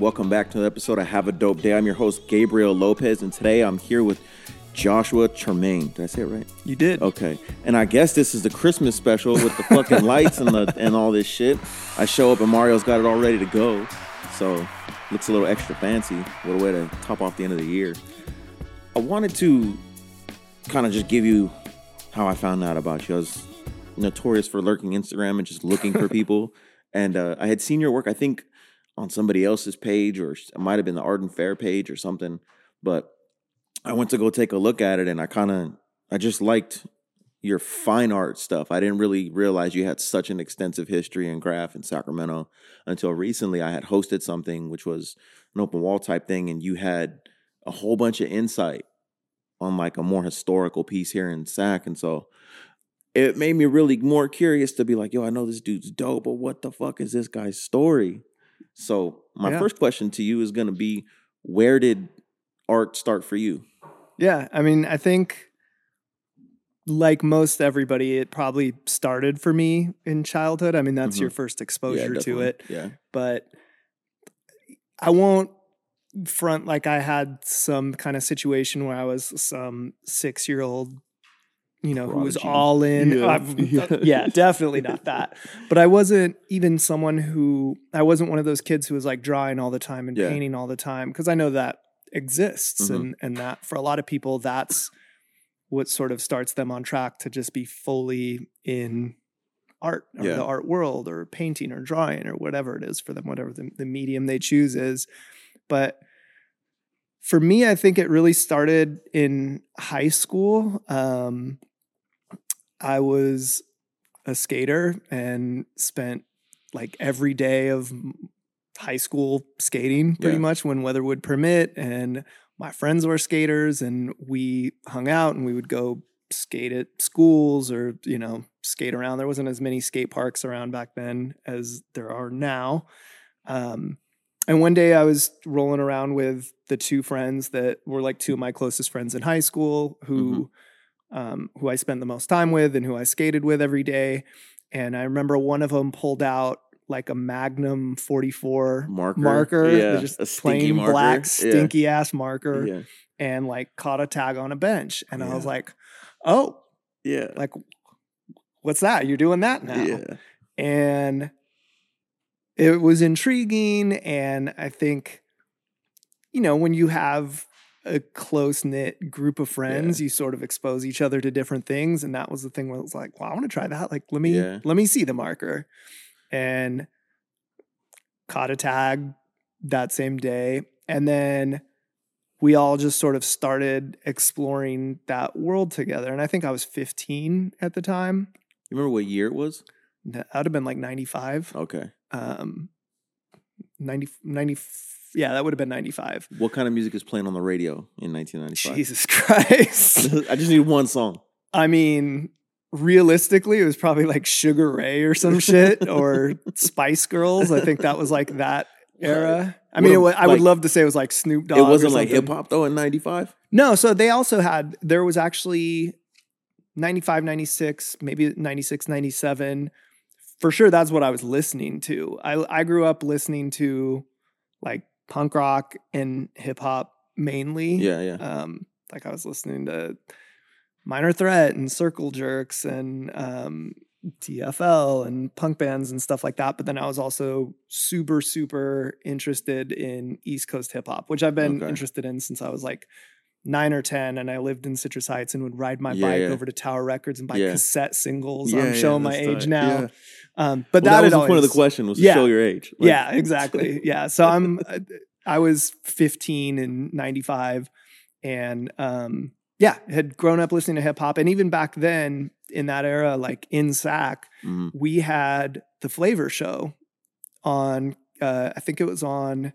Welcome back to the episode of Have a Dope Day. I'm your host, Gabriel Lopez, and today I'm here with Joshua Tremain. Did I say it right? You did. Okay. And I guess this is the Christmas special with the fucking lights and the and all this shit. I show up and Mario's got it all ready to go. So looks a little extra fancy. What a way to top off the end of the year. I wanted to kind of just give you how I found out about you. I was notorious for lurking Instagram and just looking for people. And uh, I had seen your work, I think, on somebody else's page, or it might have been the Arden Fair page or something. But I went to go take a look at it, and I kind of, I just liked your fine art stuff. I didn't really realize you had such an extensive history in graff in Sacramento until recently. I had hosted something which was an open wall type thing, and you had a whole bunch of insight on like a more historical piece here in Sac, and so it made me really more curious to be like, yo, I know this dude's dope, but what the fuck is this guy's story? So my Yeah. first question to you is gonna be, where did art start for you? Yeah. I mean, I think like most everybody, it probably started for me in childhood. I mean, that's Mhm. your first exposure to it. Yeah. But I won't front like I had some kind of situation where I was some six year old, you know, who was all in. Yeah. Yeah. yeah, definitely not that. But I wasn't even someone who I wasn't one of those kids who was like drawing all the time and Yeah. painting all the time because I know that exists Mhm. and and that for a lot of people that's what sort of starts them on track to just be fully in art or the art world or painting or drawing or whatever it is for them whatever the, the medium they choose is but for me i think it really started in high school um, i was a skater and spent like every day of high school skating pretty Yeah. much when weather would permit and my friends were skaters and we hung out and we would go skate at schools or you know skate around. There wasn't as many skate parks around back then as there are now. Um, and one day i was rolling around with the two friends that were like two of my closest friends in high school who um, who i spent the most time with and who i skated with every day and i remember one of them pulled out like a magnum 44 Marker. marker, Yeah. just a plain marker. black Yeah. stinky ass marker Yeah. and like caught a tag on a bench and i was like oh Yeah. like what's that you're doing that now Yeah. and it was intriguing and i think you know when you have a close knit group of friends you sort of expose each other to different things and that was the thing where it was like well i want to try that like let me Yeah. let me see the marker and caught a tag that same day and then we all just sort of started exploring that world together and i think i was 15 at the time You remember what year it was? that would have been like 95 Okay. um 90 90 yeah that would have been 95 What kind of music is playing on the radio in 1995? jesus christ. I just need one song. i mean realistically it was probably like sugar ray or some shit or spice girls. I think that was like that era. I mean it What wa- a- i would like- love to say it was like snoop dogg it wasn't like hip hop though in 95? no so they also had there was actually 95 96 maybe 96 97 for sure that's what i was listening to. I i grew up listening to like punk rock and hip hop mainly Yeah, yeah. um like i was listening to minor threat and circle jerks and um tfl and punk bands and stuff like that but then i was also super super interested in east coast hip hop which i've been Okay. interested in since i was like nine or ten and i lived in citrus heights and would ride my Yeah, bike yeah. over to tower records and buy Yeah. cassette singles i'm showing my age tight. now um but Well, that, that was the point of the question was to show your age. Like- yeah, exactly. Yeah. So I'm I was 15 in 95 and um yeah, had grown up listening to hip hop and even back then in that era like in Sac, Mhm. we had the Flavor show on uh I think it was on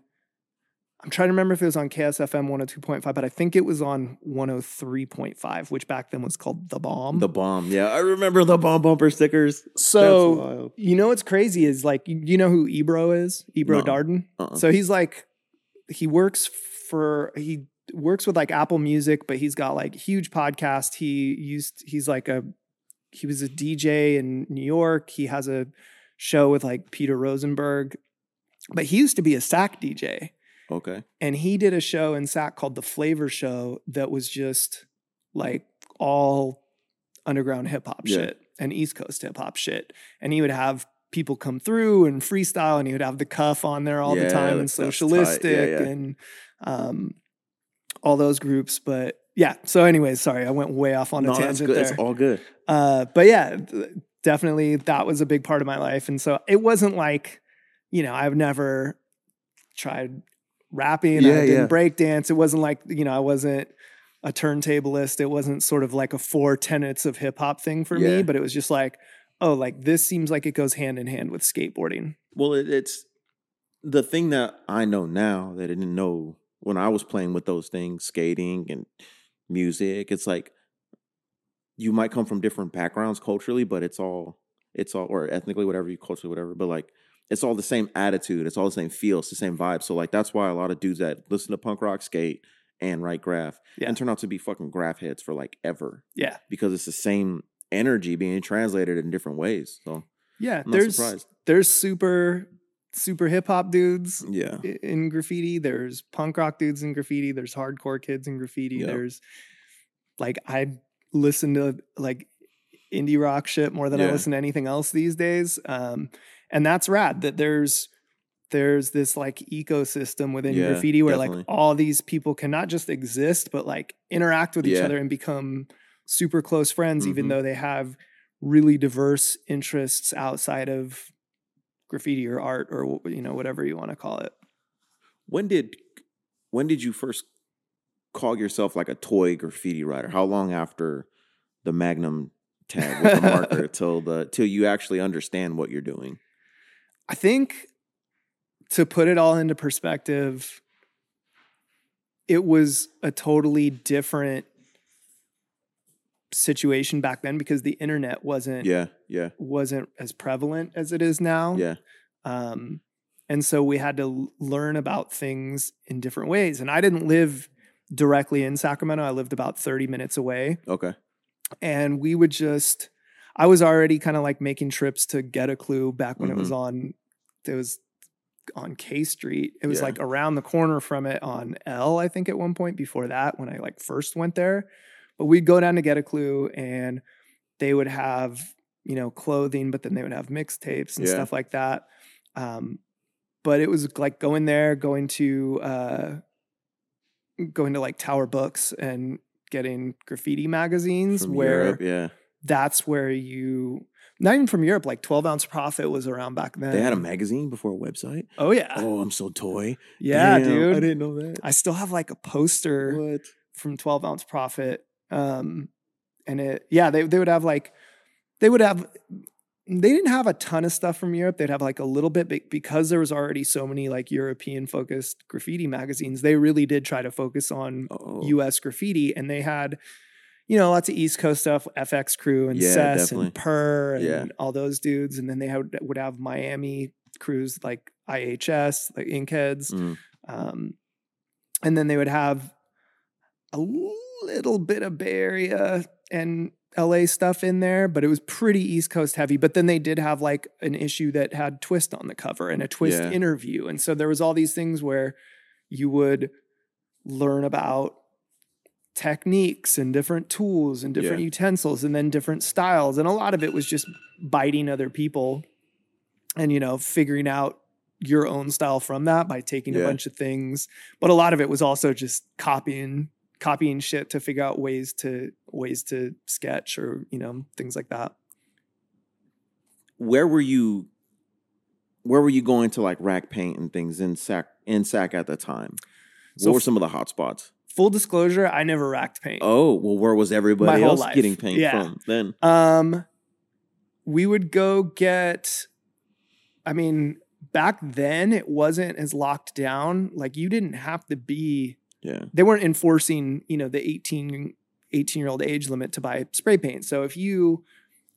I'm trying to remember if it was on KSFM 102.5, but I think it was on 103.5, which back then was called The Bomb. The bomb. Yeah, I remember the bomb bumper stickers. so you know what's crazy is like you know who Ebro is? Ebro No. Darden. Uh-uh. So he's like he works for he works with like Apple Music, but he's got like huge podcast. He used he's like a he was a DJ in New York. He has a show with like Peter Rosenberg. But he used to be a sack DJ Okay. and he did a show in SAC called the Flavor Show that was just like all underground hip hop Yeah. shit and East Coast hip hop shit. And he would have people come through and freestyle, and he would have the cuff on there all Yeah, the time and that's- that's socialistic Yeah, and um, all those groups. But yeah, so anyways, sorry, I went way off on a no, that's tangent good. there. That's all good. Uh, but yeah, definitely that was a big part of my life. And so it wasn't like, you know, I've never tried rapping. Yeah, I didn't yeah. break dance. It wasn't like, you know, I wasn't a turntablist. It wasn't sort of like a four tenets of hip hop thing for Yeah. me, but it was just like, oh, like this seems like it goes hand in hand with skateboarding. Well, it, it's the thing that I know now that I didn't know when I was playing with those things, skating and music. It's like you might come from different backgrounds culturally, but it's all it's all or ethnically, whatever you culturally, whatever. But like it's all the same attitude. It's all the same feel. It's the same vibe. So like that's why a lot of dudes that listen to punk rock, skate, and write graff Yeah. and turn out to be fucking graff heads for like ever Yeah. because it's the same energy being translated in different ways. So Yeah. There's surprised. there's super super hip hop dudes Yeah. in graffiti. There's punk rock dudes in graffiti. There's hardcore kids in graffiti. Yep. There's like I listen to like indie rock shit more than I listen to anything else these days. Um, and that's rad that there's there's this like ecosystem within Yeah, graffiti where definitely. like all these people can not just exist but like interact with each Yeah. other and become super close friends even Mhm. though they have really diverse interests outside of graffiti or art or you know whatever you want to call it When did when did you first call yourself like a toy graffiti writer? How long after the Magnum tag with the marker till the till you actually understand what you're doing? I think to put it all into perspective it was a totally different situation back then because the internet wasn't Yeah, yeah, wasn't as prevalent as it is now yeah. Um, and so we had to learn about things in different ways. And I didn't live directly in Sacramento. I lived about 30 minutes away. Okay. And we would just, I was already kind of like making trips to get a clue back when it Mm-hmm. was on, it was on K Street. It was Yeah. like around the corner from it on L, I think at one point before that when I like first went there. But we'd go down to get a clue and they would have, you know, clothing, but then they would have mixtapes and Yeah. stuff like that. Um, but it was like going there, going to uh, going to like Tower Books and getting graffiti magazines From where Europe, yeah. That's where you not even from Europe, like 12 ounce Prophet was around back then. They had a magazine before a website. Oh yeah. Oh, I'm so toy. yeah, Damn, dude. I didn't know that. I still have like a poster What? from 12 ounce Prophet. Um, and it, yeah, they, they would have like, they would have, they didn't have a ton of stuff from Europe. They'd have like a little bit be- because there was already so many like European focused graffiti magazines. They really did try to focus on Oh, US graffiti and they had, you know, lots of East Coast stuff, FX Crew and Yeah, Cess definitely. and Purr and Yeah. all those dudes. And then they had, would have Miami crews like IHS, like Inkheads. mm, Um, and then they would have a little bit of Bay Area and LA stuff in there, but it was pretty East Coast heavy. But then they did have like an issue that had Twist on the cover and a Twist Yeah. interview. And so there was all these things where you would learn about techniques and different tools and different Yeah. utensils and then different styles. And a lot of it was just biting other people and, you know, figuring out your own style from that by taking a bunch of things. But a lot of it was also just copying copying shit to figure out ways to ways to sketch or, you know, things like that. where were you? Where were you going to like rack paint and things in sac in sac at the time? What So were some of the hot spots? Full disclosure, I never racked paint. Oh, well, where was everybody whole else getting paint Yeah. from then? Um, we would go get. I mean, back then it wasn't as locked down. Like you didn't have to be. Yeah, They weren't enforcing, you know, the 18, 18 year old age limit to buy spray paint. So if you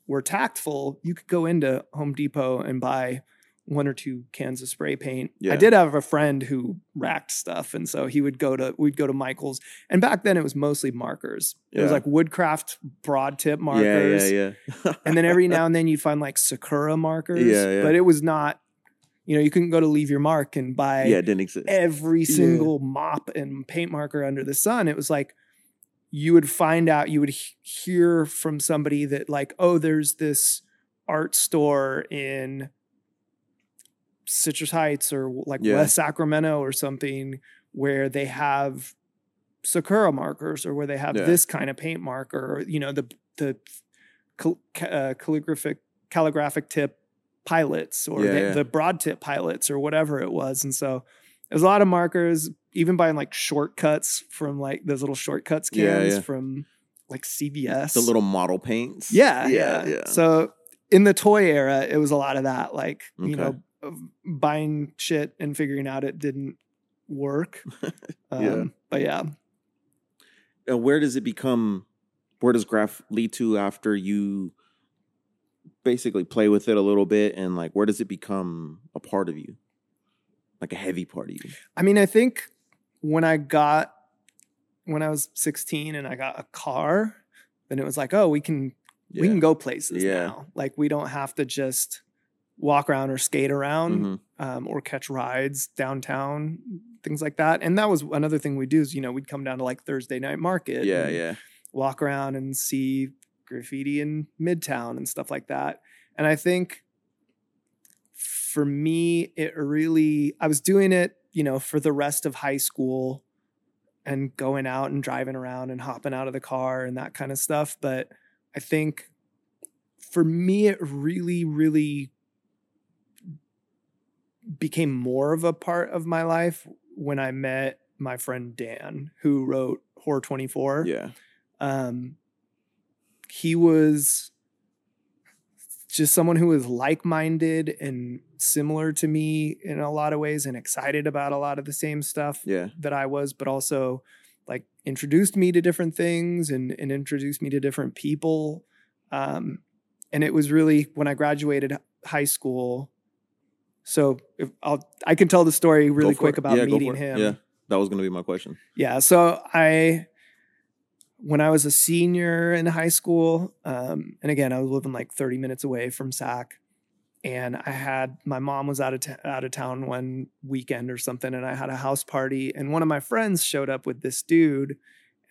were tactful, you could go into Home Depot and buy one or two cans of spray paint. Yeah. I did have a friend who racked stuff, and so he would go to we'd go to Michael's, and back then it was mostly markers. It was like woodcraft broad tip markers yeah, yeah. yeah. and then every now and then you'd find like sakura markers Yeah, yeah. but it was not you know, you couldn't go to leave your mark and buy yeah, it didn't exist. every single mop and paint marker under the sun. It was like you would find out, you would he- hear from somebody that, like, oh, there's this art store in Citrus Heights or like Yeah. West Sacramento or something where they have Sakura markers or where they have Yeah. this kind of paint marker or, you know, the, the cal- ca- uh, calligraphic, calligraphic tip pilots or Yeah, the, the broad tip pilots or whatever it was. And so there's a lot of markers, even buying like shortcuts from like those little shortcuts cans from like CVS. the little model paints. yeah, yeah, yeah. So in the toy era, it was a lot of that, like you know, buying shit and figuring out it didn't work. Um, Yeah. But yeah, and where does it become where does graff lead to after you basically play with it a little bit and like where does it become a part of you like a heavy part of you I mean, I think when I got when I was 16 and I got a car, then it was like, oh, we can we can go places Yeah. now. Like we don't have to just walk around or skate around Mhm. um, or catch rides downtown, things like that. And that was another thing we do is, you know, we'd come down to like Thursday night market. yeah yeah Walk around and see graffiti in Midtown and stuff like that. And I think for me, it really, I was doing it, you know, for the rest of high school and going out and driving around and hopping out of the car and that kind of stuff. But I think for me, it really, really became more of a part of my life when I met my friend Dan, who wrote Horror 24. yeah Um, he was just someone who was like-minded and similar to me in a lot of ways and excited about a lot of the same stuff yeah that I was, but also like introduced me to different things and, and introduced me to different people. Um, and it was really when I graduated high school. So if I'll, I can tell the story really quick it. about Yeah, meeting him. yeah that was gonna be my question Yeah. So I, when I was a senior in high school, um, and again, I was living like 30 minutes away from SAC, and I had my mom was out of t- out of town one weekend or something, and I had a house party, and one of my friends showed up with this dude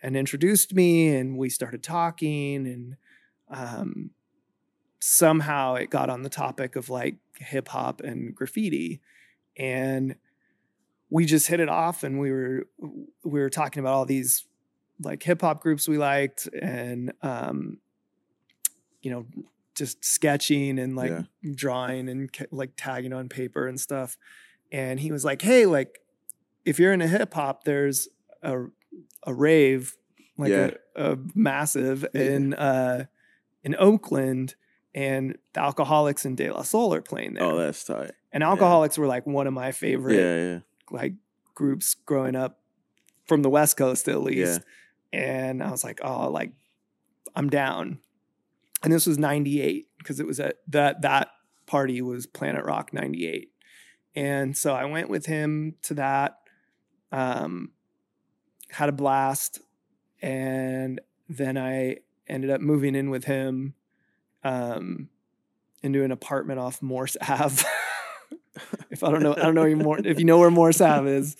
and introduced me, and we started talking, and um, somehow it got on the topic of like hip hop and graffiti, and we just hit it off and we were we were talking about all these like hip hop groups we liked and um you know just sketching and like Yeah. drawing and like tagging on paper and stuff and he was like hey like if you're into hip hop there's a a rave like Yeah. a, a massive Yeah. in uh in Oakland and the Alkaholiks and De La Soul are playing there oh that's tight and Alkaholiks were like one of my favorite yeah yeah like groups growing up from the West Coast at Yeah. least. And I was like, oh, like I'm down. And this was 98 because it was at that that party was Planet Rock 98. And so I went with him to that. Um had a blast and then I ended up moving in with him um into an apartment off Morse Ave. if I don't know, I don't know more if you know where Morse Ave is,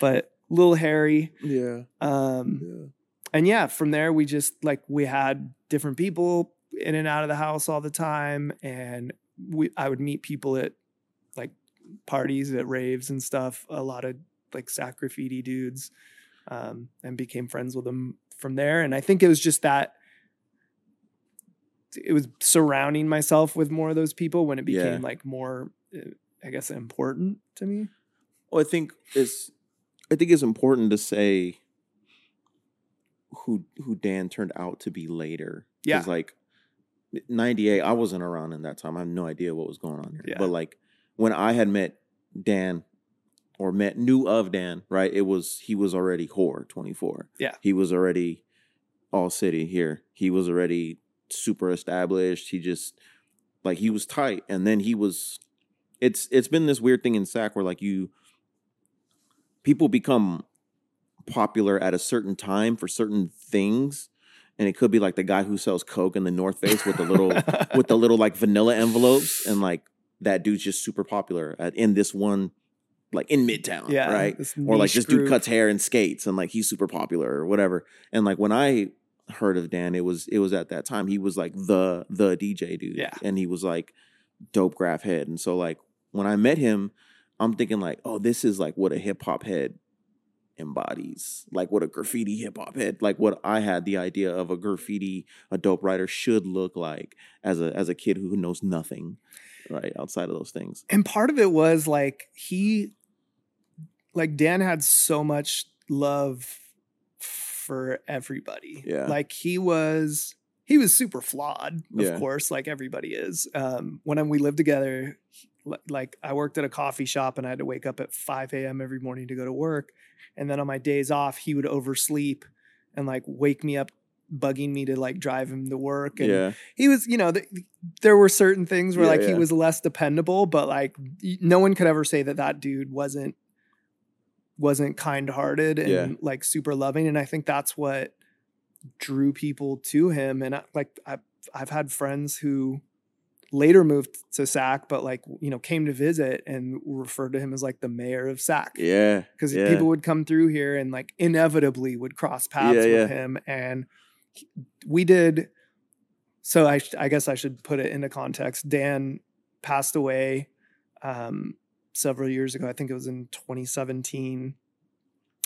but Little Harry. yeah Um, yeah and yeah, from there we just like we had different people in and out of the house all the time, and we I would meet people at like parties at raves and stuff. A lot of like sac graffiti dudes, um, and became friends with them from there. And I think it was just that it was surrounding myself with more of those people when it became Yeah. like more, uh, I guess, important to me. Well, I think it's I think it's important to say who who Dan turned out to be later. Yeah. Like ninety eight, I wasn't around in that time. I have no idea what was going on here. Yeah. But like when I had met Dan or met knew of Dan, right? It was he was already Whore 24. Yeah. He was already all city here. He was already super established. He just like he was tight. And then he was it's it's been this weird thing in SAC where like you people become popular at a certain time for certain things. And it could be like the guy who sells Coke in the North Face with the little with the little like vanilla envelopes and like that dude's just super popular at, in this one, like in Midtown, Yeah. right? Or like this dude cuts hair and skates, and like he's super popular or whatever. And like when I heard of Dan, it was it was at that time he was like the the DJ dude, Yeah. and he was like dope graff head. And so like when I met him, I'm thinking like, oh, this is like what a hip hop head embodies, like what a graffiti hip hop head, like what I had the idea of a graffiti, a dope writer should look like as a as a kid who knows nothing, right outside of those things. and part of it was like he like dan had so much love for everybody. Yeah. like he was he was super flawed of Yeah. course like everybody is. Um when we lived together like i worked at a coffee shop and i had to wake up at 5 a.m every morning to go to work. And then on my days off he would oversleep and like wake me up bugging me to like drive him to work. And Yeah, he was you know th- there were certain things where Yeah, like he was less dependable but like no one could ever say that that dude wasn't wasn't kind-hearted and Yeah. like super loving and i think that's what drew people to him and I, like I've, I've had friends who later moved to sac but like you know came to visit and referred to him as like the mayor of sac yeah, because yeah. people would come through here and like inevitably would cross paths Yeah, with yeah. him and we did so I, sh- I guess i should put it into context dan passed away um, several years ago i think it was in 2017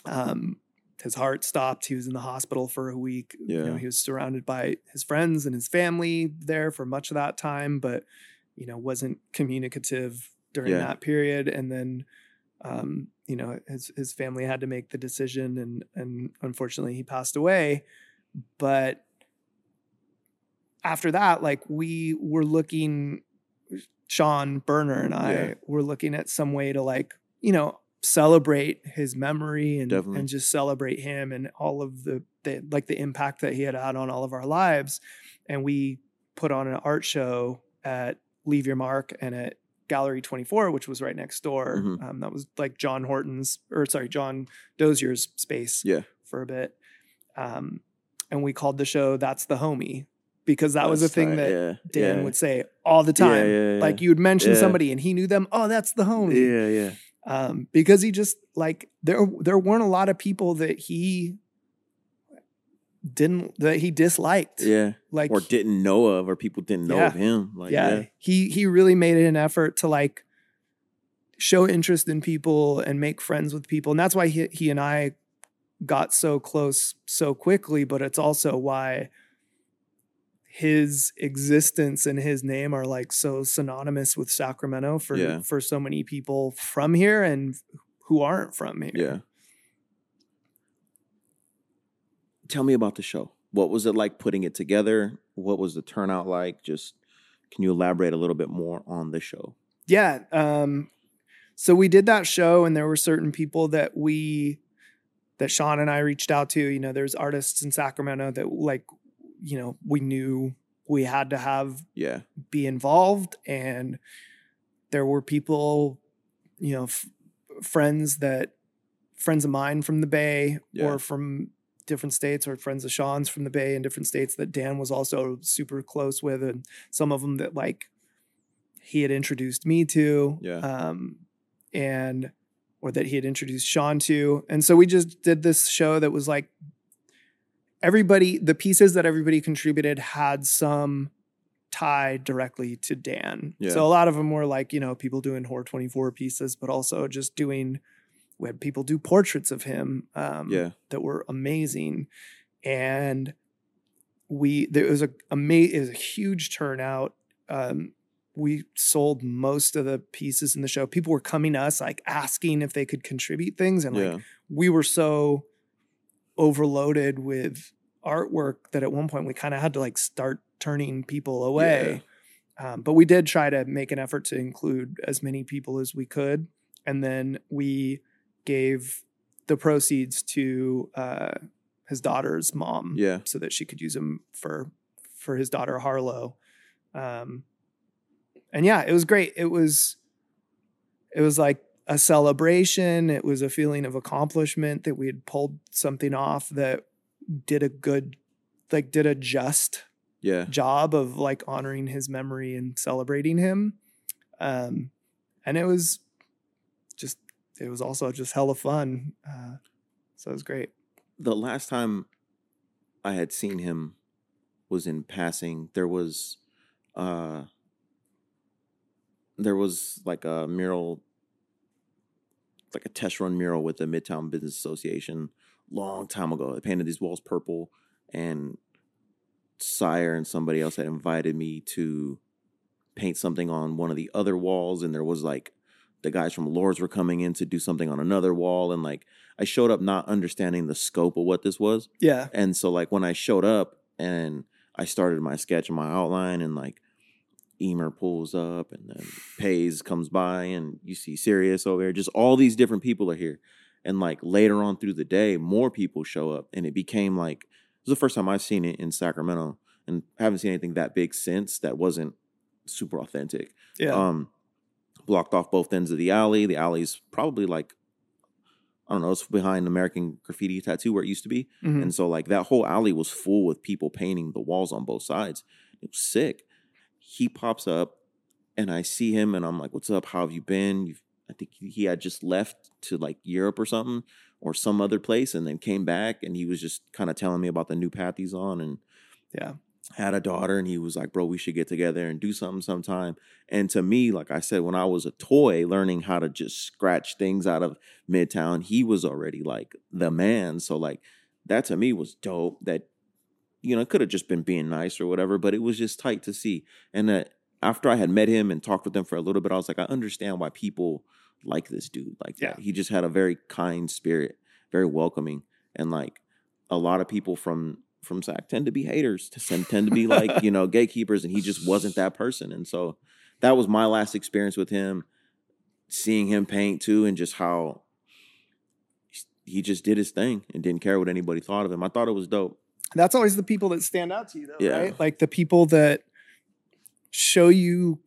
um, his heart stopped. He was in the hospital for a week. You know he was surrounded by his friends and his family there for much of that time but you know wasn't communicative during Yeah. that period. And then um, you know his his family had to make the decision and and unfortunately he passed away. But after that like we were looking Sean Burner and I Yeah. were looking at some way to like you know celebrate his memory and Definitely. and just celebrate him and all of the, the like the impact that he had had on all of our lives and we put on an art show at Leave Your Mark and at Gallery 24 which was right next door Mhm. um, that was like John Horton's or sorry John Dozier's space Yeah. for a bit um, and we called the show that's the homie because that was a thing that yeah, Dan yeah. would say all the time. Yeah, like you would mention somebody and he knew them. Oh that's the homie. Yeah, yeah, um, because he just like there there weren't a lot of people that he didn't that he disliked. Yeah, like or didn't know of, or people didn't know of him. Like, yeah, yeah, he he really made it an effort to like show interest in people and make friends with people. And that's why he, he and i got so close so quickly but it's also why his existence and his name are like so synonymous with sacramento for Yeah. for so many people from here and who aren't from here yeah. Tell me about the show. What was it like putting it together? What was the turnout like? Just can you elaborate a little bit more on the show? Yeah. Um, so we did that show, and there were certain people that we, that Sean and I reached out to. You know, there's artists in Sacramento that like, you know, we knew we had to have Yeah, be involved, and there were people, you know, f- friends that friends of mine from the Bay Yeah. or from different states or friends of Sean's from the Bay in different states that Dan was also super close with and some of them that like he had introduced me to Yeah. um and or that he had introduced Sean to and so we just did this show that was like everybody the pieces that everybody contributed had some tie directly to Dan. Yeah. So a lot of them were like, you know, people doing Horror 24 pieces, but also just doing, we had people do portraits of him um, yeah, that were amazing. And we, there was a, ama- it was a huge turnout. Um, we sold most of the pieces in the show. People were coming to us like asking if they could contribute things. And like, yeah, we were so overloaded with artwork that at one point we kind of had to like start turning people away. Um, but we did try to make an effort to include as many people as we could. And then we gave the proceeds to uh, his daughter's mom yeah, so that she could use them for for his daughter Harlow. Um, and yeah, it was great. It was it was like a celebration. It was a feeling of accomplishment that we had pulled something off that did a good like did a just yeah, job of like honoring his memory and celebrating him. Um, and it was just it was also just hella fun. Uh, so it was great. The last time I had seen him was in passing. There was uh there was like a mural like a test run mural with the Midtown Business Association long time ago. They painted these walls purple and Sire and somebody else had invited me to paint something on one of the other walls and there was like the guys from Lords were coming in to do something on another wall and like I showed up not understanding the scope of what this was. Yeah. And so like when I showed up and I started my sketch and my outline and like Emer pulls up and then Pays comes by and you see Sirius over there. Just all these different people are here. And like later on through the day, more people show up and it became like it was the first time I've seen it in Sacramento and haven't seen anything that big since that wasn't super authentic. Yeah. Um blocked off both ends of the alley. The alley's probably like I don't know, it's behind American Graffiti Tattoo where it used to be. Mhm. And so like that whole alley was full with people painting the walls on both sides. It was sick. He pops up and I see him and I'm like, "What's up? How have you been?" You've, I think he- he had just left to like Europe or something or some other place and then came back and he was just kind of telling me about the new path he's on and Yeah. had a daughter and he was like, "Bro, we should get together and do something sometime." And to me, like I said, when I was a toy learning how to just scratch things out of Midtown, he was already like the man. So like that to me was dope. That you know, it could have just been being nice or whatever, but it was just tight to see. And after I had met him and talked with him for a little bit, I was like, I understand why people like this dude like that. Yeah. He just had a very kind spirit, very welcoming, and like a lot of people from from SAC tend to be haters, to tend, tend to be like you know gatekeepers, and he just wasn't that person. And so that was my last experience with him, seeing him paint too, and just how he just did his thing and didn't care what anybody thought of him. I thought it was dope. That's always the people that stand out to you, though, Yeah. right? Like the people that show you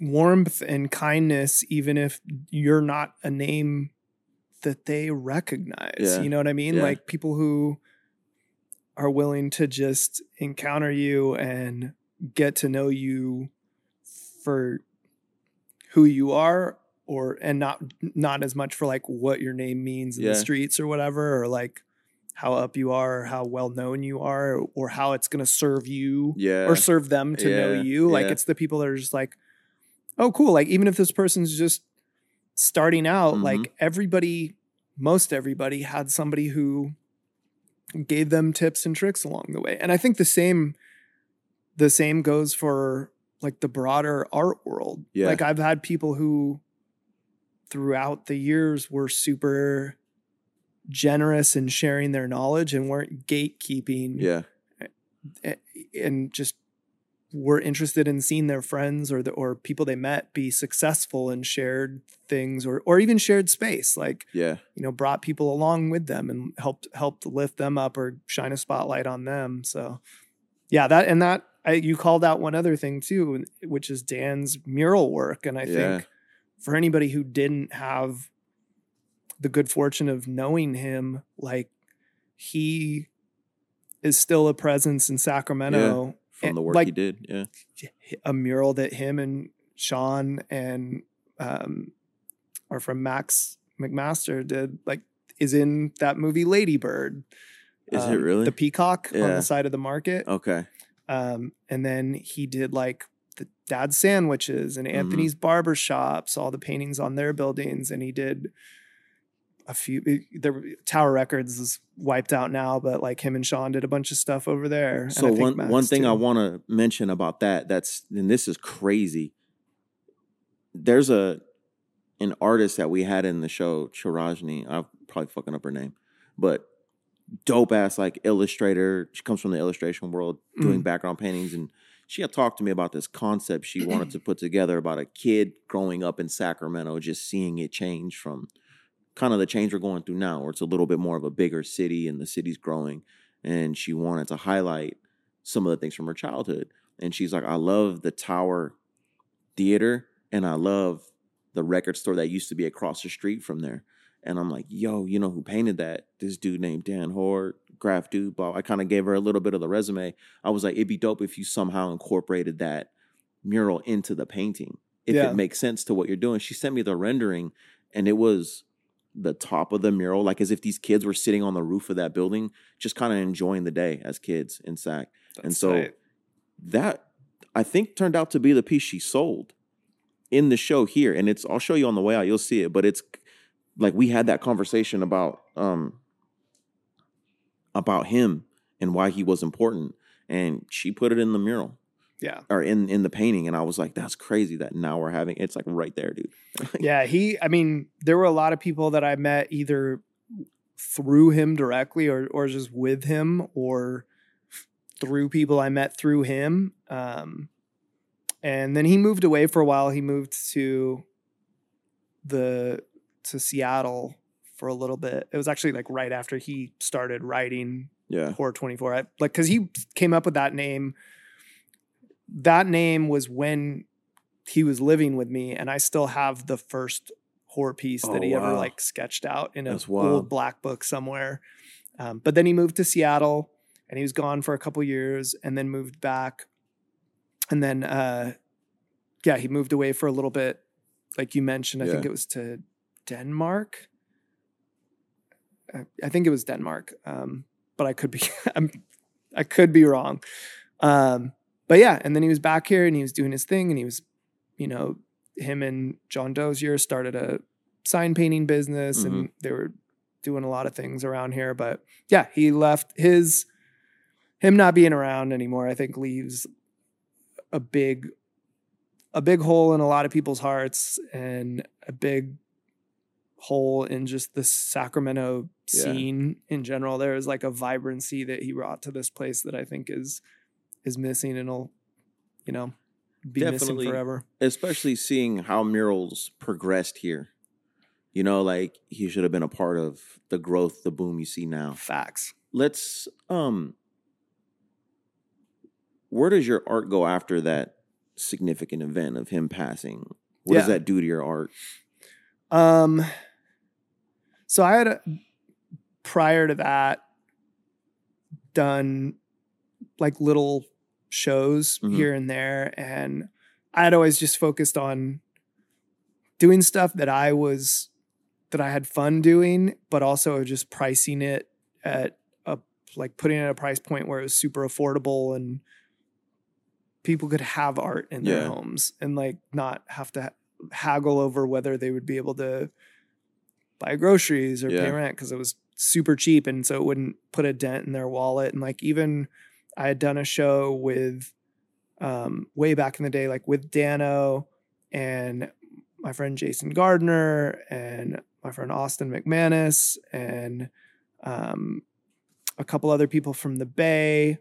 warmth and kindness, even if you're not a name that they recognize. Yeah. You know what I mean? Yeah. Like people who are willing to just encounter you and get to know you for who you are or and not not as much for like what your name means in the streets or whatever or like how up you are or how well known you are or how it's going to serve you Yeah. or serve them to know you like yeah. it's the people that are just like oh cool like even if this person's just starting out Mhm. like everybody most everybody had somebody who gave them tips and tricks along the way and i think the same the same goes for like the broader art world Yeah. like i've had people who throughout the years were super generous in sharing their knowledge and weren't gatekeeping yeah. and just were interested in seeing their friends or the or people they met be successful and shared things or or even shared space like Yeah. you know brought people along with them and helped helped lift them up or shine a spotlight on them so yeah that and that I, you called out one other thing too which is dan's mural work and i Yeah. think for anybody who didn't have the good fortune of knowing him like he is still a presence in sacramento From And, the work like- he did. Yeah. a mural that him and Sean and um or from Max McMaster did like is in that movie Ladybird. Is it um, really? The peacock on the side of the market. okay. Um and then he did like the dad sandwiches and Mm-hmm. Anthony's barber shops, all the paintings on their buildings and he did a few there Tower Records is wiped out now, but like him and Sean did a bunch of stuff over there. So think one Max one thing I want to mention about that that's and this is crazy. There's a an artist that we had in the show, Chirajni. I'm probably fucking up her name, but dope ass like illustrator. She comes from the illustration world, doing Mm. background paintings, and she had talked to me about this concept she wanted to put together about a kid growing up in Sacramento, just seeing it change from kind of the change we're going through now, where it's a little bit more of a bigger city and the city's growing. And she wanted to highlight some of the things from her childhood. And she's like, I love the Tower Theater and I love the record store that used to be across the street from there. And I'm like, yo, you know who painted that? This dude named Dan Horde, graff dude. But I kind of gave her a little bit of the resume. I was like, it'd be dope if you somehow incorporated that mural into the painting if Yeah. it makes sense to what you're doing. She sent me the rendering and it was the top of the mural, like as if these kids were sitting on the roof of that building, just kind of enjoying the day as kids in SAC. and so tight. that I think turned out to be the piece she sold in the show here. And it's I'll show you on the way out, you'll see it. But it's like we had that conversation about um about him and why he was important. And she put it in the mural yeah. or in in the painting. And I was like, that's crazy that now we're having it's like right there, dude. Yeah, he I mean, there were a lot of people that I met either through him directly or or just with him or through people I met through him. Um and then he moved away for a while. He moved to the to Seattle for a little bit. It was actually like right after he started writing Yeah. Horror 24. I, like cuz he came up with that name. That name was when he was living with me and I still have the first horror piece that Oh, he ever like sketched out in an old black book somewhere. Um, but then he moved to Seattle and he was gone for a couple years and then moved back. And then uh yeah, he moved away for a little bit like you mentioned. I think it was to Denmark. I- I think it was Denmark. Um, but I could be I'm I could be wrong. Um, but yeah, and then he was back here and he was doing his thing and he was, you know, him and John Dozier started a sign painting business and mm-hmm. they were doing a lot of things around here. But yeah, he left his him not being around anymore, I think leaves a big a big hole in a lot of people's hearts and a big hole in just the Sacramento Yeah. scene in general. There is like a vibrancy that he brought to this place that I think is is missing and will, you know, be Definitely. missing forever. Especially seeing how murals progressed here. You know, like he should have been a part of the growth, the boom you see now. Facts. let's um where does your art go after that significant event of him passing what does that do to your art Um, so I had a, prior to that done like little shows Mhm. here and there, and I had always just focused on doing stuff that I was that I had fun doing, but also just pricing it at a like putting it at a price point where it was super affordable and people could have art in their Yeah. homes and like not have to haggle over whether they would be able to buy groceries or pay rent because it was super cheap and so it wouldn't put a dent in their wallet and like even I had done a show with um way back in the day like with Dano and my friend Jason Gardner and my friend Austin McManus and um a couple other people from the Bay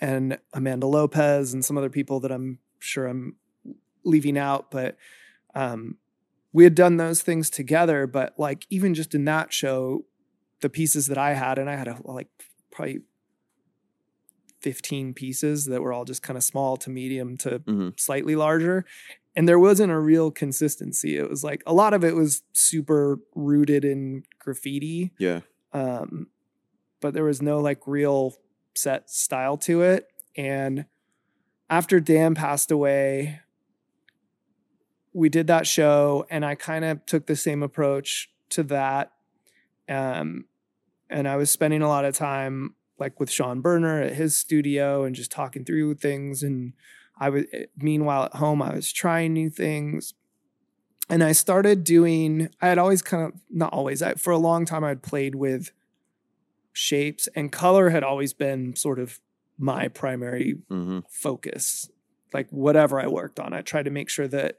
and Amanda Lopez and some other people that I'm sure I'm leaving out, but um, we had done those things together. But like even just in that show, the pieces that I had, and I had a, like probably 15 pieces that were all just kind of small to medium to Mhm. slightly larger. And there wasn't a real consistency. It was like a lot of it was super rooted in graffiti yeah um, but there was no like real set style to it. And after Dan passed away, we did that show, and I kind of took the same approach to that. Um, and I was spending a lot of time like with Sean Burner at his studio and just talking through things. And I was, meanwhile, at home, I was trying new things and I started doing. I had always kind of not always. I, for a long time, I'd played with shapes, and color had always been sort of my primary hmm focus. Like whatever I worked on, I tried to make sure that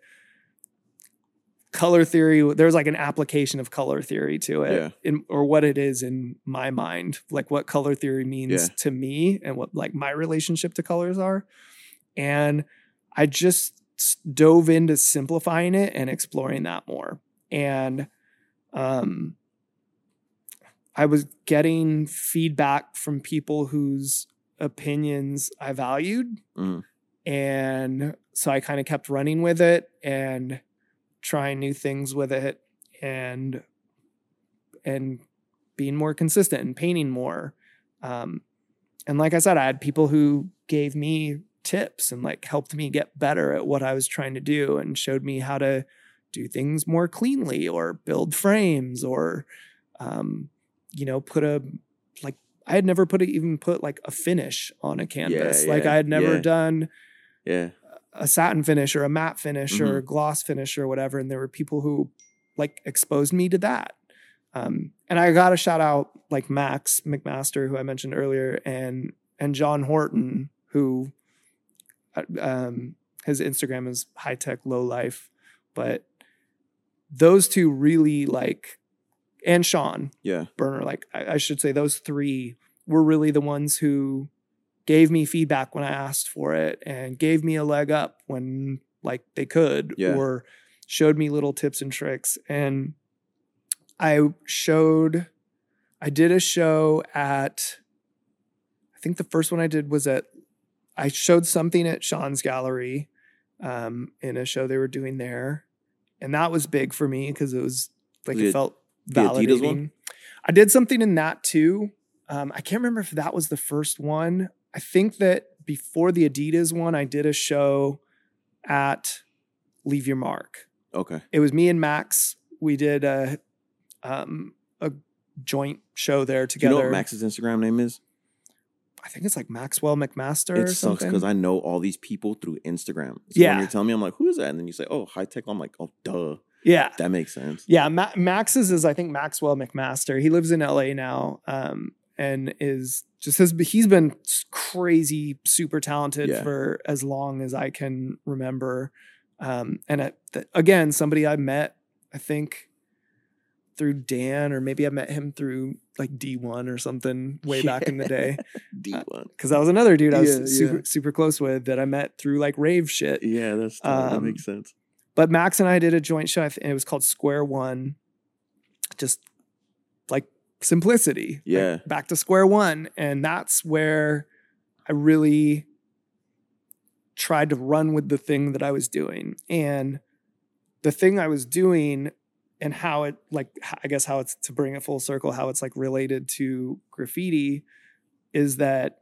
color theory there's like an application of color theory to it Yeah. in, or what it is in my mind like what color theory means Yeah. to me and what like my relationship to colors are and i just dove into simplifying it and exploring that more and um i was getting feedback from people whose opinions i valued Mhm. and so i kind of kept running with it and trying new things with it and and being more consistent and painting more um and like i said i had people who gave me tips and like helped me get better at what I was trying to do and showed me how to do things more cleanly or build frames or um, you know put a like I had never put a, even put like a finish on a canvas. like yeah, I had never yeah. done Yeah. A satin finish or a matte finish or Mm-hmm. a gloss finish or whatever. And there were people who like exposed me to that. Um, and I got to shout out like Max McMaster, who I mentioned earlier, and and John Horton, who uh, um, his Instagram is high tech low life, but those two really like, and Sean Yeah. Burner, like I, I should say, those three were really the ones who gave me feedback when I asked for it and gave me a leg up when like they could Yeah. or showed me little tips and tricks. And I showed, I did a show at, I think the first one I did was at, I showed something at Sean's Gallery um, in a show they were doing there. And that was big for me because it was like Was it felt the validating. I did something in that too. Um, I can't remember if that was the first one. I think that before the Adidas one, I did a show at Leave Your Mark. Okay. It was me and Max. We did a um, a joint show there Do you know together. what Max's Instagram name is? I think it's like Maxwell McMaster. It or sucks because I know all these people through Instagram. So Yeah. When you're telling me, I'm like, who is that? And then you say, oh, high tech. I'm like, oh, duh. yeah, That makes sense. Yeah, Ma- Max's is I think Maxwell McMaster. He lives in LA now, um, and is just has he's been crazy, super talented Yeah. for as long as I can remember. Um, and I, th- again, somebody I met, I think through Dan, or maybe I met him through like D1 or something way back in the day. D1. Because that was another dude I was Yeah, super yeah. super close with that I met through like rave shit. yeah, that's that Um, makes sense. But Max and I did a joint show, and it was called Square One. Just like simplicity. like, Yeah. back to square one. And that's where I really tried to run with the thing that I was doing. And the thing I was doing and how it like I guess how it's to bring it full circle, how it's like related to graffiti is that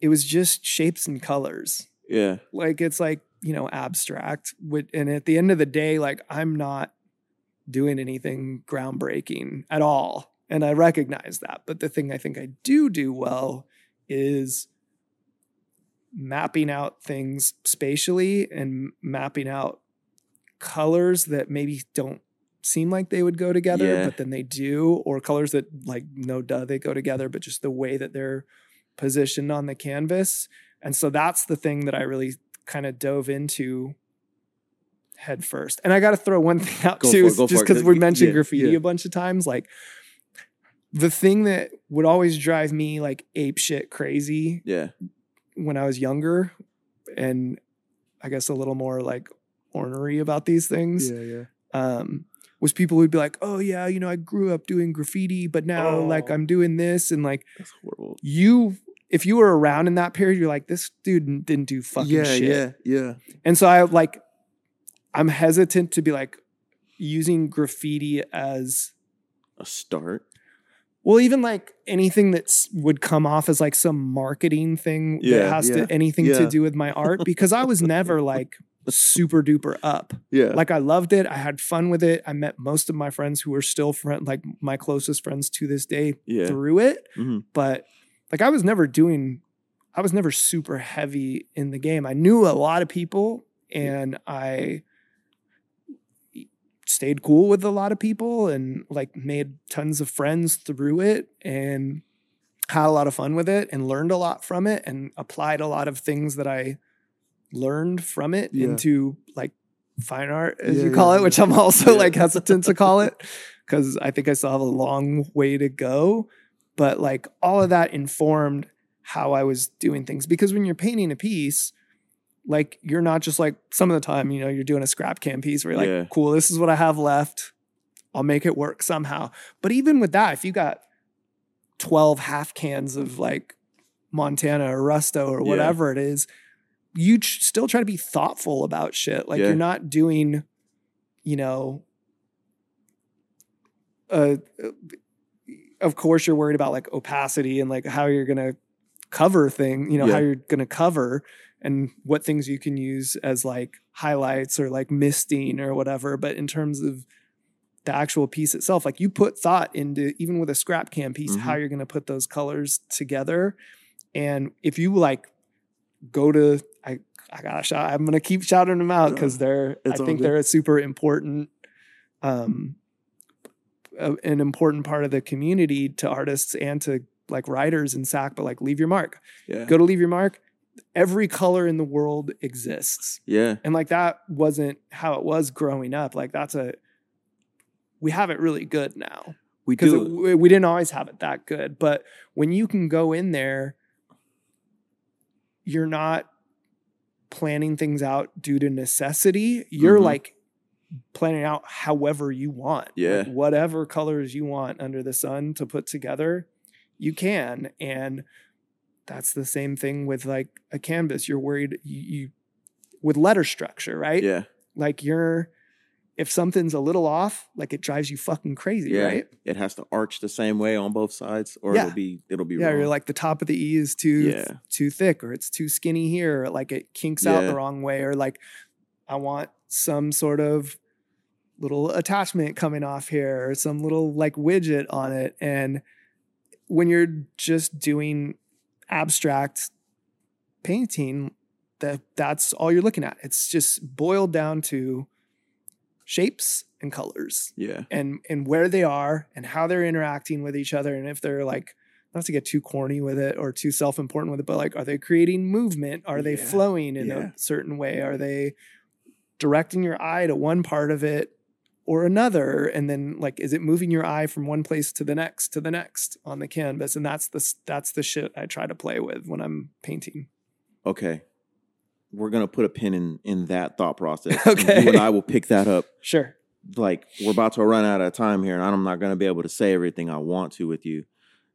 it was just shapes and colors Yeah. like it's like you know abstract and at the end of the day like i'm not doing anything groundbreaking at all. And i recognize that. But the thing i think i do do well is mapping out things spatially and mapping out colors that maybe don't seem like they would go together Yeah. but then they do or colors that like no duh they go together but just the way that they're positioned on the canvas. And so that's the thing that I really kind of dove into head first. And I got to throw one thing out Go too, it, just because we mentioned yeah, graffiti yeah. a bunch of times. Like the thing that would always drive me like ape shit crazy Yeah. when I was younger, and I guess a little more like ornery about these things, yeah. Yeah. Um, was people who'd be like, "Oh yeah, you know, I grew up doing graffiti, but now like Oh. I'm doing this," and like That's horrible. you if you were around in that period, you're like, this dude didn't do fucking yeah, shit. yeah, yeah. And so I like, I'm hesitant to be like using graffiti as A start. well, even like anything that would come off as like some marketing thing Yeah, that has yeah, to anything to do with my art because I was never like super duper up. Yeah. Like I loved it. I had fun with it. I met most of my friends who are still friend, like my closest friends to this day yeah. through it. Mhm. but like I was never doing I was never super heavy in the game. I knew a lot of people and I stayed cool with a lot of people and like made tons of friends through it and had a lot of fun with it and learned a lot from it and applied a lot of things that I learned from it Yeah. into like fine art as Yeah, you call yeah, it which I'm also like hesitant to call it because I think I still have a long way to go. But like all of that informed how I was doing things. Because when you're painting a piece like you're not just like some of the time you know you're doing a scrap can piece where you're like Yeah. cool this is what I have left I'll make it work somehow but even with that if you got 12 half cans of like Montana or Rusto or Yeah. whatever it is you ch- still try to be thoughtful about shit like Yeah. you're not doing you know uh, of course you're worried about like opacity and like how you're gonna cover thing, you know, how you're going to cover and what things you can use as like highlights or like misting or whatever. But in terms of the actual piece itself, like you put thought into even with a scrap can piece, how Mhm. you're going to put those colors together. And if you like go to, I, I gotta shout, I'm going to keep shouting them out because they're, I it's all think good. they're a super important, um, a- an important part of the community to artists and to like writers in SAC, but like leave your mark. Yeah. Go to leave your mark. Every color in the world exists. Yeah. And like that wasn't how it was growing up. Like that's a we have it really good now We do. we we didn't always have it that good. But when you can go in there, you're not planning things out due to necessity. You're Mhm. like planning out however you want. Yeah. Like whatever colors you want under the sun to put together, you can. And that's the same thing with like a canvas. You're worried you, you with letter structure, right? yeah. Like you're if something's a little off, like it drives you fucking crazy, Yeah. right? It has to arch the same way on both sides, or Yeah. it'll be it'll be Yeah, wrong. you're like the top of the E is too Yeah. too thick, or it's too skinny here, or like it kinks out the wrong way, or like I want some sort of little attachment coming off here, or some little like widget on it. And when you're just doing abstract painting, that that's all you're looking at. It's just boiled down to shapes and colors yeah. and and where they are and how they're interacting with each other and if they're like not to get too corny with it or too self-important with it but like are they creating movement are they Yeah, flowing in yeah. a certain way are they directing your eye to one part of it or another and then like is it moving your eye from one place to the next to the next on the canvas and that's the that's the shit i try to play with when i'm painting Okay. We're gonna put a pin in in that thought process. and Okay. You and I will pick that up. sure Like we're about to run out of time here, and I'm not gonna be able to say everything I want to with you.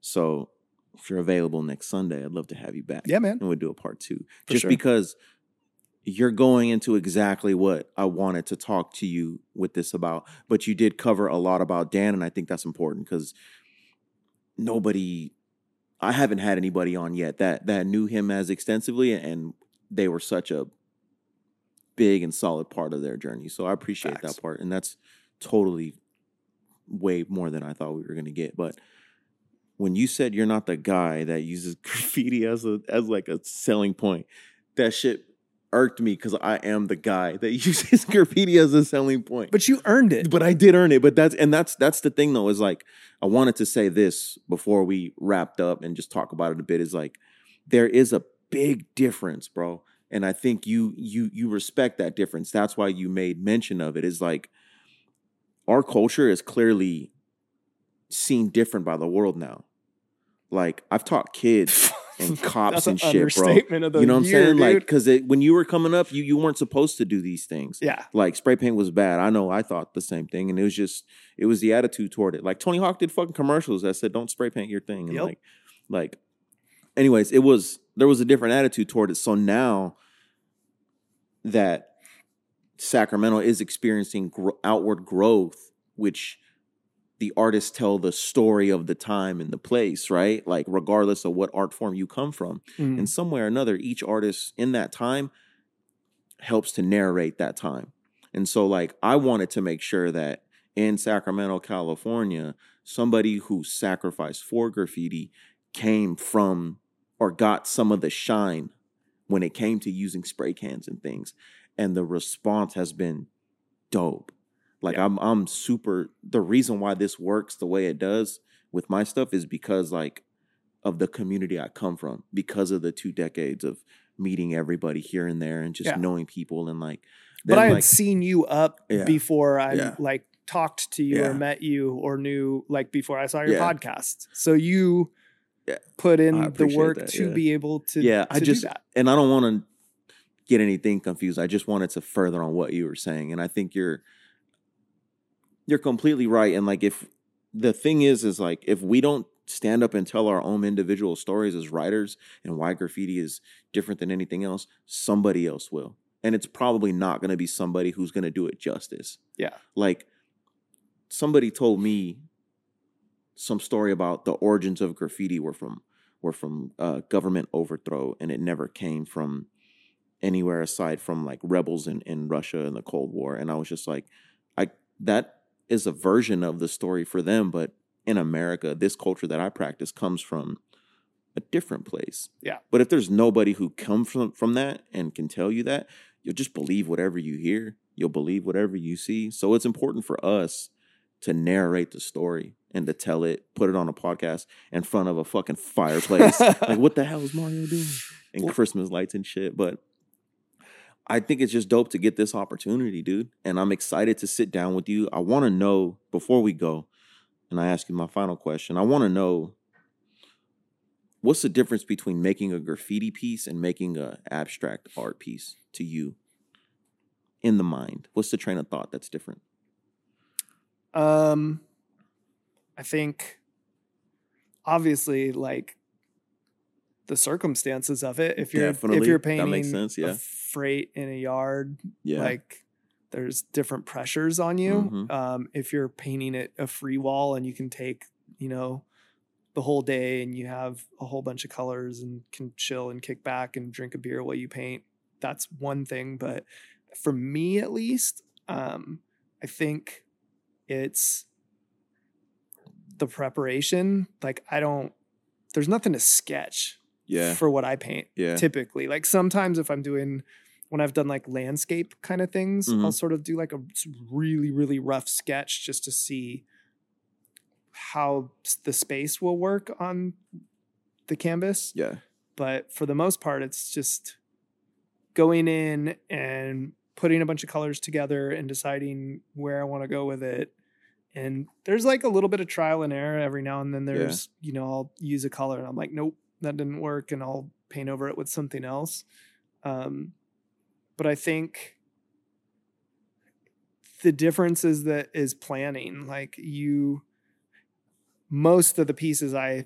So if you're available next Sunday, I'd love to have you back. yeah man And we'll do a part two. For Just sure. because you're going into exactly what I wanted to talk to you with this about. But you did cover a lot about Dan, and I think that's important because nobody I haven't had anybody on yet that that knew him as extensively and they were such a big and solid part of their journey. So I appreciate Facts. that part. And that's totally way more than I thought we were gonna get. But when you said you're not the guy that uses graffiti as a as like a selling point, that shit irked me because I am the guy that uses graffiti as a selling point. but you earned it But I did earn it. But that's and that's that's the thing though, is like I wanted to say this before we wrapped up and just talk about it a bit. Is like there is a big difference, bro. And I think you you you respect that difference. That's why you made mention of it. Is like our culture is clearly seen different by the world now. Like I've taught kids and cops and an shit, bro. You know what I'm year, saying? Like, dude. because when you were coming up, you you weren't supposed to do these things. yeah Like spray paint was bad. I know. I thought the same thing, and it was just it was the attitude toward it. Like Tony Hawk did fucking commercials that said don't spray paint your thing, and Yep. like, like, anyways, it was there was a different attitude toward it. So now that Sacramento is experiencing gro- outward growth, which the artists tell the story of the time and the place, right? Like regardless of what art form you come from Mm. in some way or another, each artist in that time helps to narrate that time. And so, like, I wanted to make sure that in Sacramento, California, somebody who sacrificed for graffiti came from or got some of the shine when it came to using spray cans and things. And the response has been dope. Like Yeah. I'm I'm super the reason why this works the way it does with my stuff is because like of the community I come from, because of the two decades of meeting everybody here and there and just Yeah. knowing people and like but I had like, seen you up Yeah. before I like talked to you or met you or knew like before I saw your podcast. So you put in the work that, to be able to Yeah, I just- do that. and I don't want to get anything confused. I just wanted to further on what you were saying, and I think you're you're completely right. And like, if the thing is, is like, if we don't stand up and tell our own individual stories as writers and why graffiti is different than anything else, somebody else will, and it's probably not going to be somebody who's going to do it justice. Yeah. like somebody told me some story about the origins of graffiti were from were from uh, government overthrow, and it never came from anywhere aside from like rebels in, in Russia in the Cold War. And I was just like, I that is a version of the story for them, but in America, this culture that I practice comes from a different place. Yeah. But if there's nobody who comes from from that and can tell you that, you'll just believe whatever you hear. You'll believe whatever you see. So it's important for us to narrate the story and to tell it, put it on a podcast in front of a fucking fireplace. like, what the hell is Mario doing? And Christmas lights and shit. But I think it's just dope to get this opportunity, dude. And I'm excited to sit down with you. I want to know before we go, and I ask you my final question. I want to know what's the difference between making a graffiti piece and making an abstract art piece to you in the mind? What's the train of thought that's different? Um, I think obviously like the circumstances of it. If you're if you're painting makes sense, yeah. a freight in a yard, Yeah. like there's different pressures on you. Mhm. Um, if you're painting it a free wall and you can take, you know, the whole day and you have a whole bunch of colors and can chill and kick back and drink a beer while you paint, that's one thing. But for me at least, um, I think it's the preparation. Like I don't there's nothing to sketch yeah. for what I paint Yeah. typically. Like sometimes if I'm doing when I've done like landscape kind of things, I'll Mhm. sort of do like a really really rough sketch just to see how the space will work on the canvas. Yeah. But for the most part it's just going in and putting a bunch of colors together and deciding where I want to go with it. And there's like a little bit of trial and error every now and then. Yeah. There's, you know, I'll use a color and I'm like, nope, that didn't work. And I'll paint over it with something else. Um, but I think the difference is that is planning. Like you, most of the pieces I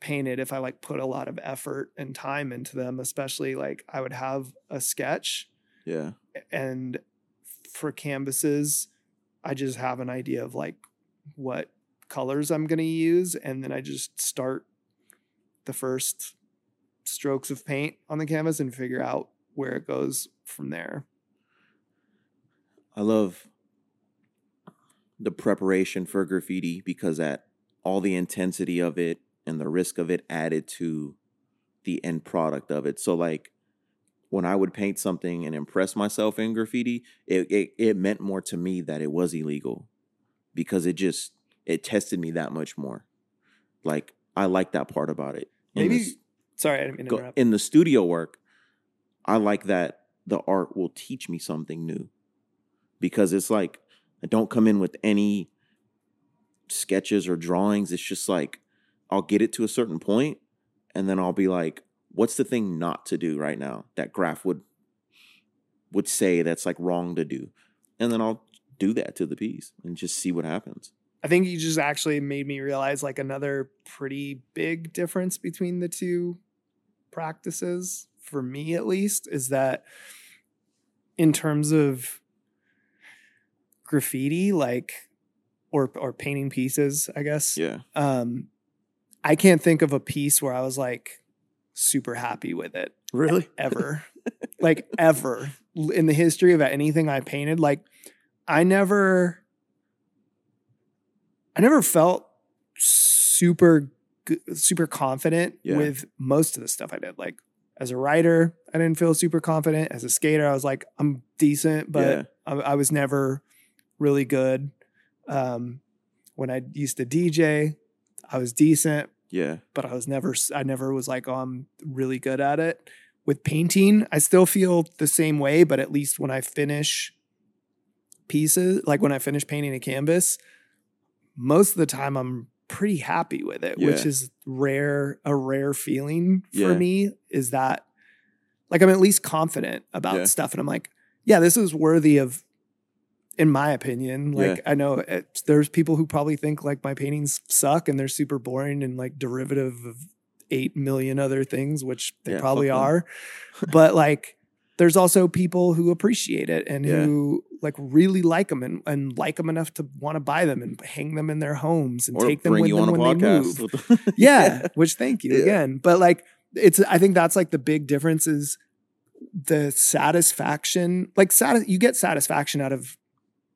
painted, if I like put a lot of effort and time into them, especially like I would have a sketch Yeah. and for canvases i just have an idea of like what colors i'm going to use and then i just start the first strokes of paint on the canvas and figure out where it goes from there I love the preparation for graffiti because at all the intensity of it and the risk of it added to the end product of it. So like when I would paint something and impress myself in graffiti, it it, it meant more to me that it was illegal because it just it tested me that much more. Like I like that part about it. Maybe this- sorry i didn't mean to go, in the studio work, I like that the art will teach me something new because it's like I don't come in with any sketches or drawings. It's just like I'll get it to a certain point and then I'll be like, what's the thing not to do right now that graff would would say that's like wrong to do. And then I'll do that to the piece and just see what happens. I think you just actually made me realize like another pretty big difference between the two practices for me at least is that in terms of graffiti like or or painting pieces i guess Yeah. um i can't think of a piece where i was like super happy with it Really? ever like ever in the history of anything i painted like i never i never felt super super confident Yeah. with most of the stuff i did like as a writer i didn't feel super confident as a skater i was like i'm decent but Yeah. I, I was never really good um when i used to dj i was decent Yeah. but I was never I never was like oh I'm really good at it. With painting, I still feel the same way, but at least when I finish pieces, like when I finish painting a canvas, most of the time I'm pretty happy with it, which is rare a rare feeling for Yeah. me is that like I'm at least confident about Yeah. stuff and I'm like, yeah, this is worthy of in my opinion, Yeah. like I know it, there's people who probably think like my paintings suck and they're super boring and like derivative of eight million other things, which they Yeah, probably are. but like, there's also people who appreciate it and Yeah. who like really like them and, and like them enough to want to buy them and hang them in their homes and or take them with you them when they move. the- yeah, which thank you Yeah. again. But like it's I think that's like the big difference is the satisfaction. Like satis- you get satisfaction out of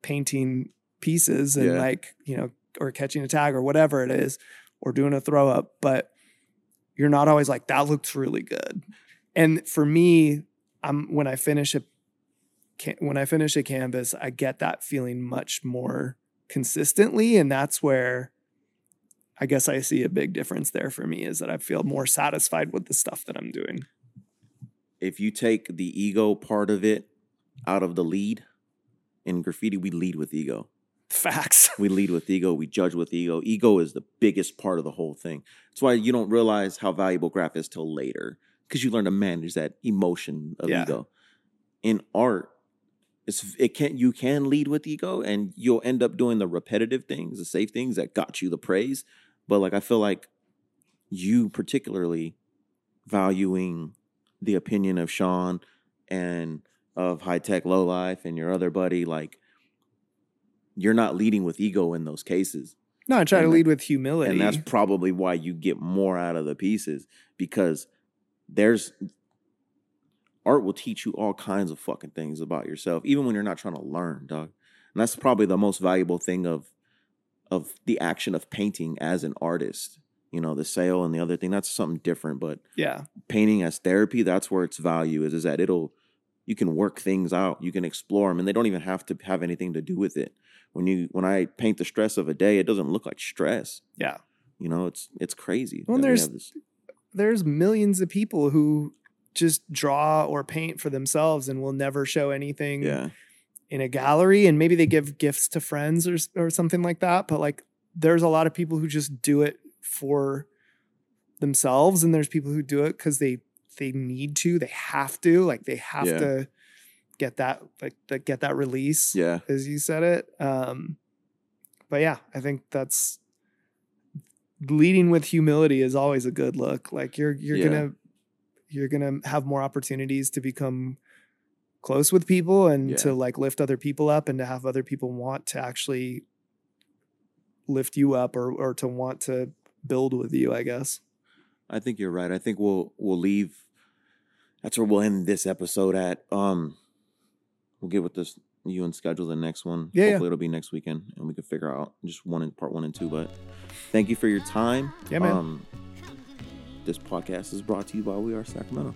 painting pieces and Yeah. like, you know, or catching a tag or whatever it is, or doing a throw up, but you're not always like, that looks really good. And for me, I'm when I finish a when I finish a canvas, I get that feeling much more consistently. And that's where I guess I see a big difference there for me is that I feel more satisfied with the stuff that I'm doing. if you take the ego part of it out of the lead in graffiti, we lead with ego. Facts. We lead with ego. We judge with ego. Ego is the biggest part of the whole thing. That's why you don't realize how valuable graff is till later because you learn to manage that emotion of Yeah. ego. In art, it's it can you can lead with ego and you'll end up doing the repetitive things, the safe things that got you the praise. But like I feel like you particularly valuing the opinion of Sean and of high tech low life and your other buddy, like you're not leading with ego in those cases. No, I try to lead with humility. And that's probably why you get more out of the pieces because there's art will teach you all kinds of fucking things about yourself, even when you're not trying to learn, dog. And that's probably the most valuable thing of of the action of painting as an artist. You know, the sale and the other thing, that's something different. But yeah. painting as therapy, that's where its value is, is that it'll you can work things out, you can explore them, and they don't even have to have anything to do with it. When you when I paint the stress of a day, it doesn't look like stress. Yeah. You know, it's it's crazy. Well, that we there's- have this- There's millions of people who just draw or paint for themselves and will never show anything yeah, in a gallery. And maybe they give gifts to friends or or something like that but like there's a lot of people who just do it for themselves and there's people who do it cuz they they need to they have to like they have Yeah. to get that like the, get that release yeah, as you said it. Um but yeah i think that's leading with humility is always a good look like you're you're Yeah. gonna you're gonna have more opportunities to become close with people and Yeah. to like lift other people up and to have other people want to actually lift you up or or to want to build with you i guess I think you're right. I think we'll we'll leave. That's where we'll end this episode at. Um, we'll get with this you and schedule the next one. Yeah, yeah. Hopefully it'll be next weekend, and we can figure out just one in part one and two. But thank you for your time. Yeah, man. Um, this podcast is brought to you by We Are Sacramento.